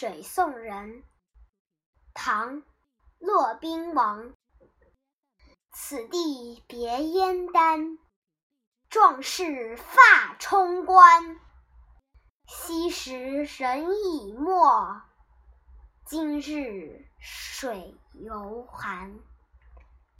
水送人唐骆宾王。此地别燕丹壮士发冲冠。昔时人已没今日水犹寒。